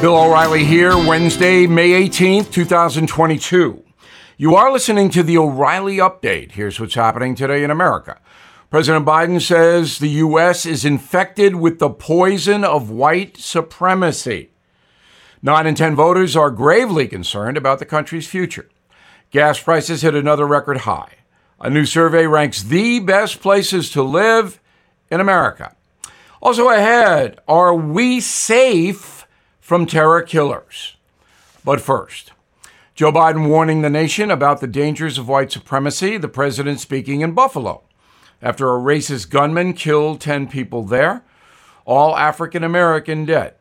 Bill O'Reilly here, Wednesday, May 18th, 2022. You are listening to the O'Reilly Update. Here's what's happening today in America. President Biden says the U.S. is infected with the poison of white supremacy. Nine in 10 voters are gravely concerned about the country's future. Gas prices hit another record high. A new survey ranks the best places to live in America. Also ahead, are we safe from terror killers. But first, Joe Biden warning the nation about the dangers of white supremacy, the president speaking in Buffalo. After a racist gunman killed 10 people there, all African American dead.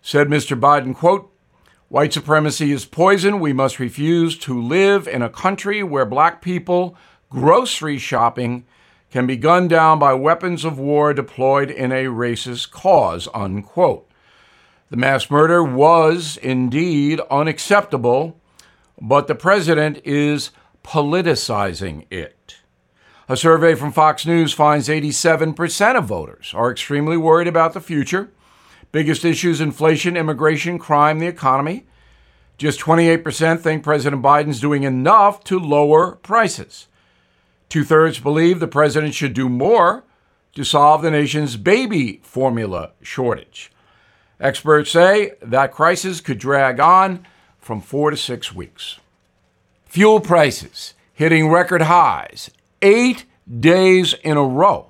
Said Mr. Biden, quote, White supremacy is poison. We must refuse to live in a country where black people grocery shopping can be gunned down by weapons of war deployed in a racist cause, unquote. The mass murder was indeed unacceptable, but the president is politicizing it. A survey from Fox News finds 87% of voters are extremely worried about the future. Biggest issues inflation, immigration, crime, the economy. Just 28% think President Biden's doing enough to lower prices. Two thirds believe the president should do more to solve the nation's baby formula shortage. Experts say that crisis could drag on from four to six weeks. Fuel prices hitting record highs eight days in a row.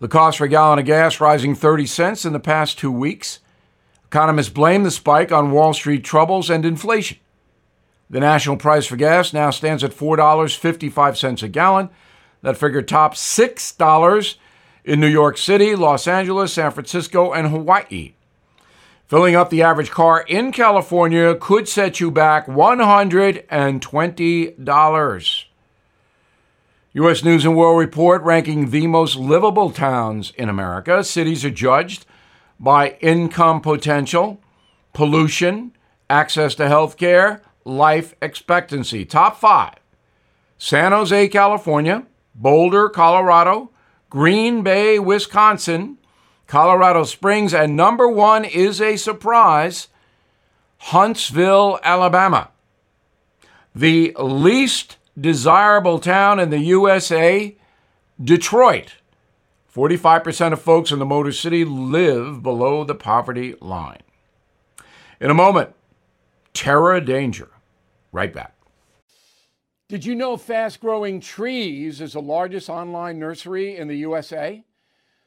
The cost for a gallon of gas rising 30 cents in the past two weeks. Economists blame the spike on Wall Street troubles and inflation. The national price for gas now stands at $4.55 a gallon. That figure tops $6 in New York City, Los Angeles, San Francisco, and Hawaii. Filling up the average car in California could set you back $120. U.S. News and World Report ranking the most livable towns in America. Cities are judged by income potential, pollution, access to health care, life expectancy. Top five San Jose, California, Boulder, Colorado, Green Bay, Wisconsin, Colorado Springs, and number one is a surprise Huntsville, Alabama. The least desirable town in the USA, Detroit. 45% of folks in the Motor City live below the poverty line. In a moment, terror danger. Right back. Did you know Fast Growing Trees is the largest online nursery in the USA?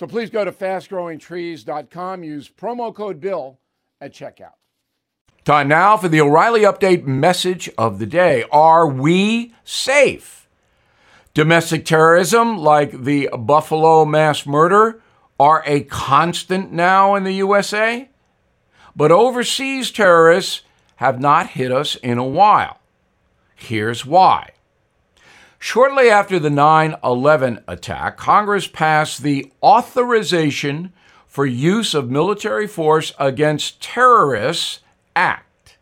So please go to fastgrowingtrees.com, use promo code BILL at checkout. Time now for the O'Reilly Update message of the day. Are we safe? Domestic terrorism, like the Buffalo mass murder, are a constant now in the USA. But overseas terrorists have not hit us in a while. Here's why. Shortly after the 9 11 attack, Congress passed the Authorization for Use of Military Force Against Terrorists Act.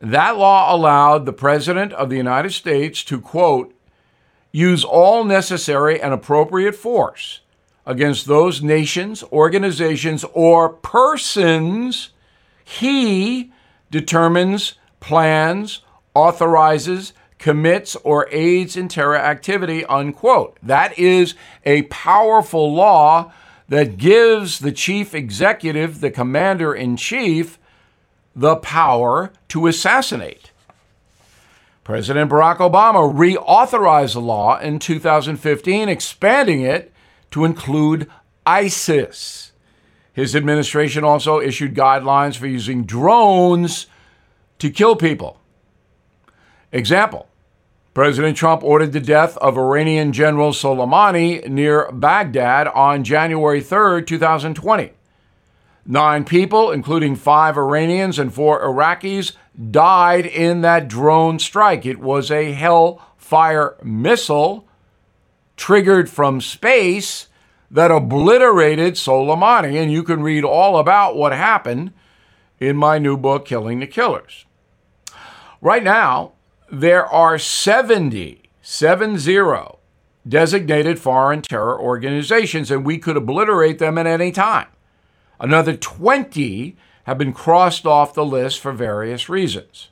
That law allowed the President of the United States to, quote, use all necessary and appropriate force against those nations, organizations, or persons he determines, plans, authorizes, commits or aids in terror activity, unquote. That is a powerful law that gives the chief executive, the commander in chief, the power to assassinate President Barack Obama reauthorized the law in 2015, expanding it to include ISIS. His administration also issued guidelines for using drones to kill people. Example President Trump ordered the death of Iranian General Soleimani near Baghdad on January 3, 2020. Nine people, including five Iranians and four Iraqis, died in that drone strike. It was a Hellfire missile triggered from space that obliterated Soleimani. And you can read all about what happened in my new book, Killing the Killers. Right now, there are 70, 70 designated foreign terror organizations, and we could obliterate them at any time. Another 20 have been crossed off the list for various reasons.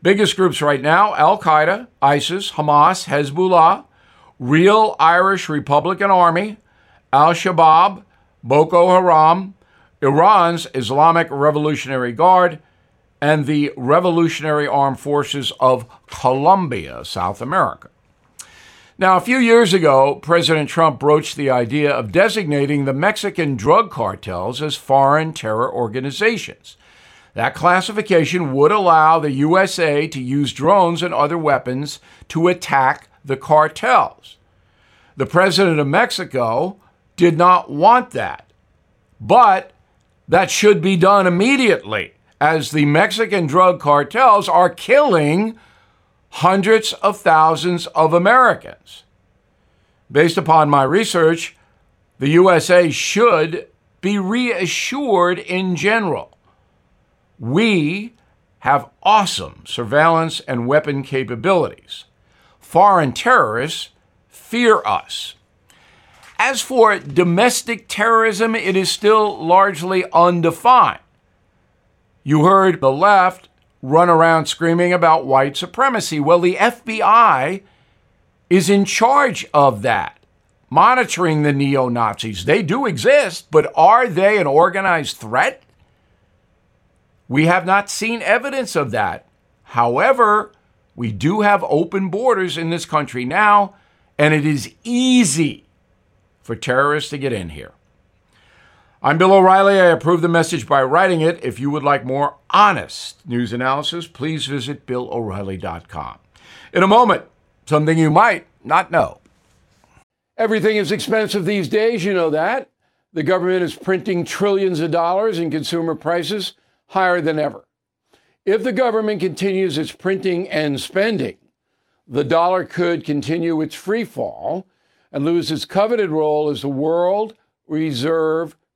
Biggest groups right now Al Qaeda, ISIS, Hamas, Hezbollah, Real Irish Republican Army, Al Shabaab, Boko Haram, Iran's Islamic Revolutionary Guard, and the Revolutionary Armed Forces of Colombia, South America. Now, a few years ago, President Trump broached the idea of designating the Mexican drug cartels as foreign terror organizations. That classification would allow the USA to use drones and other weapons to attack the cartels. The president of Mexico did not want that, but that should be done immediately, as the Mexican drug cartels are killing hundreds of thousands of Americans. Based upon my research, the USA should be reassured in general. We have awesome surveillance and weapon capabilities. Foreign terrorists fear us. As for domestic terrorism, it is still largely undefined. You heard the left run around screaming about white supremacy. Well, the FBI is in charge of that, monitoring the neo Nazis. They do exist, but are they an organized threat? We have not seen evidence of that. However, we do have open borders in this country now, and it is easy for terrorists to get in here. I'm Bill O'Reilly. I approve the message by writing it. If you would like more honest news analysis, please visit BillO'Reilly.com. In a moment, something you might not know. Everything is expensive these days, you know that. The government is printing trillions of dollars and consumer prices higher than ever. If the government continues its printing and spending, the dollar could continue its free fall and lose its coveted role as the world reserve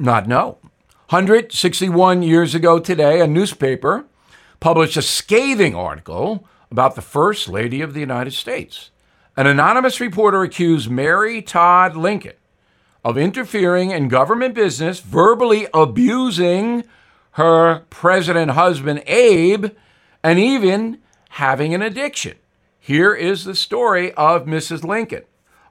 not know. 161 years ago today, a newspaper published a scathing article about the First Lady of the United States. An anonymous reporter accused Mary Todd Lincoln of interfering in government business, verbally abusing her president husband, Abe, and even having an addiction. Here is the story of Mrs. Lincoln.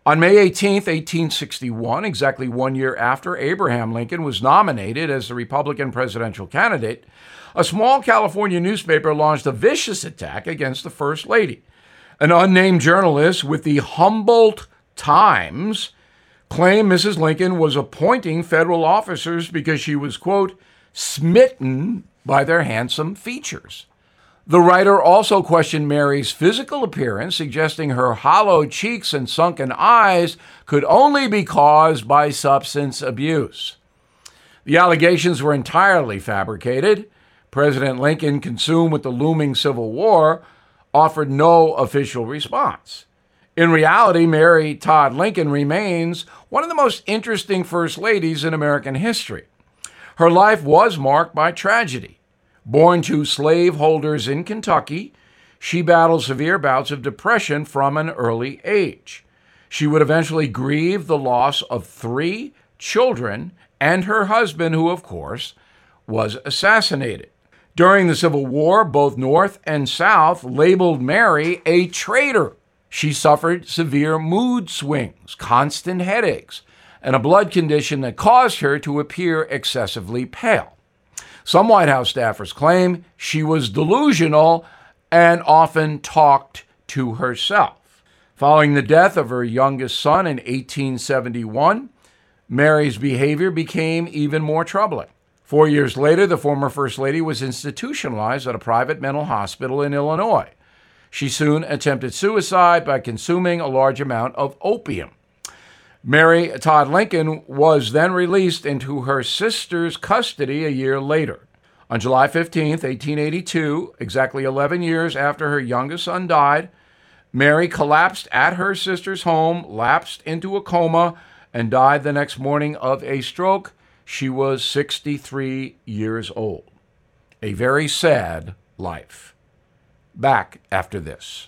On May 18, 1861, exactly one year after Abraham Lincoln was nominated as the Republican presidential candidate, a small California newspaper launched a vicious attack against the First Lady. An unnamed journalist with the Humboldt Times claimed Mrs. Lincoln was appointing federal officers because she was, quote, smitten by their handsome features. The writer also questioned Mary's physical appearance, suggesting her hollow cheeks and sunken eyes could only be caused by substance abuse. The allegations were entirely fabricated. President Lincoln, consumed with the looming Civil War, offered no official response. In reality, Mary Todd Lincoln remains one of the most interesting first ladies in American history. Her life was marked by tragedy. Born to slaveholders in Kentucky, she battled severe bouts of depression from an early age. She would eventually grieve the loss of three children and her husband, who, of course, was assassinated. During the Civil War, both North and South labeled Mary a traitor. She suffered severe mood swings, constant headaches, and a blood condition that caused her to appear excessively pale. Some White House staffers claim she was delusional and often talked to herself. Following the death of her youngest son in 1871, Mary's behavior became even more troubling. Four years later, the former First Lady was institutionalized at a private mental hospital in Illinois. She soon attempted suicide by consuming a large amount of opium. Mary Todd Lincoln was then released into her sister's custody a year later. On July 15, 1882, exactly 11 years after her youngest son died, Mary collapsed at her sister's home, lapsed into a coma, and died the next morning of a stroke. She was 63 years old. A very sad life. Back after this.